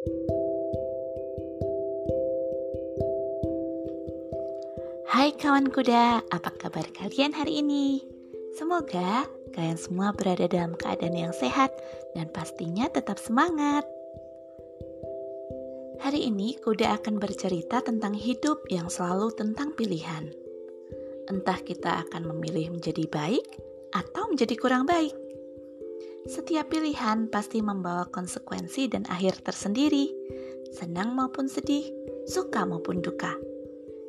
Hai kawan kuda, apa kabar kalian hari ini? Semoga kalian semua berada dalam keadaan yang sehat dan pastinya tetap semangat. Hari ini kuda akan bercerita tentang hidup yang selalu tentang pilihan. Entah kita akan memilih menjadi baik atau menjadi kurang baik. Setiap pilihan pasti membawa konsekuensi dan akhir tersendiri, senang maupun sedih, suka maupun duka.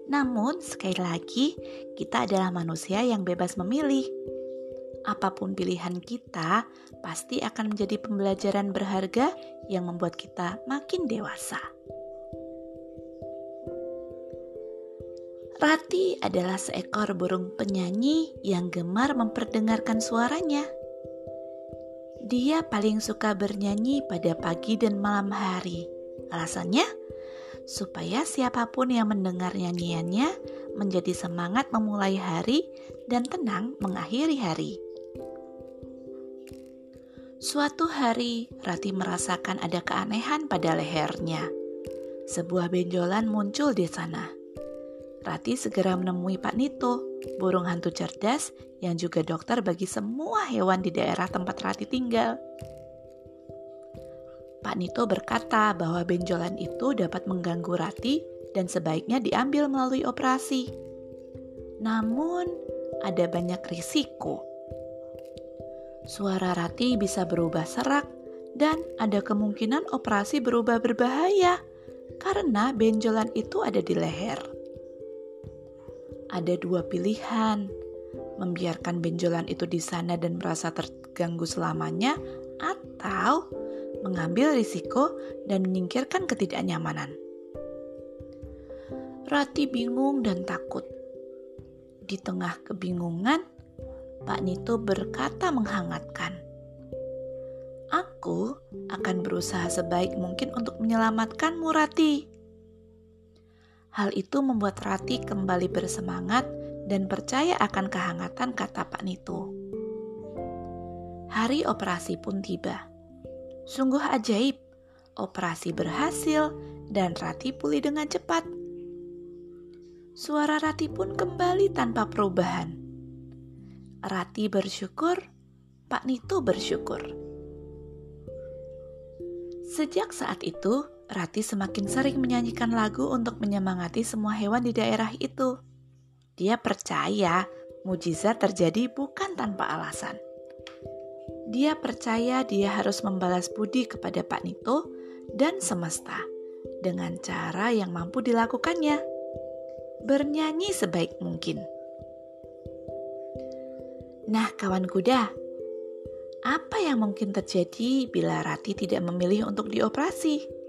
Namun, sekali lagi, kita adalah manusia yang bebas memilih. Apa pun pilihan kita, pasti akan menjadi pembelajaran berharga yang membuat kita makin dewasa. Rati adalah seekor burung penyanyi yang gemar memperdengarkan suaranya. Dia paling suka bernyanyi pada pagi dan malam hari. Alasannya, supaya siapa pun yang mendengar nyanyiannya menjadi semangat memulai hari dan tenang mengakhiri hari. Suatu hari, Rati merasakan ada keanehan pada lehernya. Sebuah benjolan muncul di sana. Rati segera menemui Pak Nito, burung hantu cerdas yang juga dokter bagi semua hewan di daerah tempat Rati tinggal. Pak Nito berkata bahwa benjolan itu dapat mengganggu Rati dan sebaiknya diambil melalui operasi. Namun, ada banyak risiko. Suara Rati bisa berubah serak dan ada kemungkinan operasi berubah berbahaya karena benjolan itu ada di leher. Ada dua pilihan, membiarkan benjolan itu di sana dan merasa terganggu selamanya atau mengambil risiko, dan menyingkirkan ketidaknyamanan. Rati bingung dan takut. Di tengah kebingungan, Pak Nito berkata menghangatkan, "Aku akan berusaha sebaik mungkin untuk menyelamatkanmu, Rati." Hal itu membuat Rati kembali bersemangat dan percaya akan kehangatan kata Pak Nito. Hari operasi pun tiba. Sungguh ajaib, operasi berhasil dan Rati pulih dengan cepat. Suara Rati pun kembali tanpa perubahan. Rati bersyukur, Pak Nito bersyukur. Sejak saat itu, Rati semakin sering menyanyikan lagu untuk menyemangati semua hewan di daerah itu. Dia percaya mujizat terjadi bukan tanpa alasan. Dia percaya dia harus membalas budi kepada Pak Nito dan semesta dengan cara yang mampu dilakukannya. Bernyanyi sebaik mungkin. Nah, kawan kuda, apa yang mungkin terjadi bila Rati tidak memilih untuk dioperasi?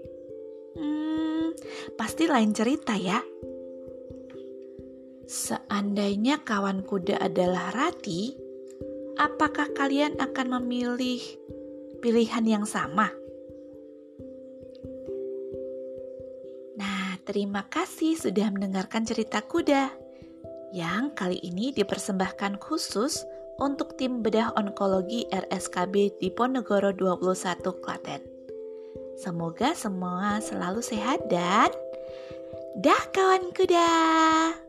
Hmm, pasti lain cerita ya. Seandainya kawan kuda adalah Rati, apakah kalian akan memilih pilihan yang sama? Nah, terima kasih sudah mendengarkan cerita kuda yang kali ini dipersembahkan khusus untuk tim bedah onkologi RSKB di Ponegoro 21 Klaten. Semoga semua selalu sehat dan dah kawan kuda.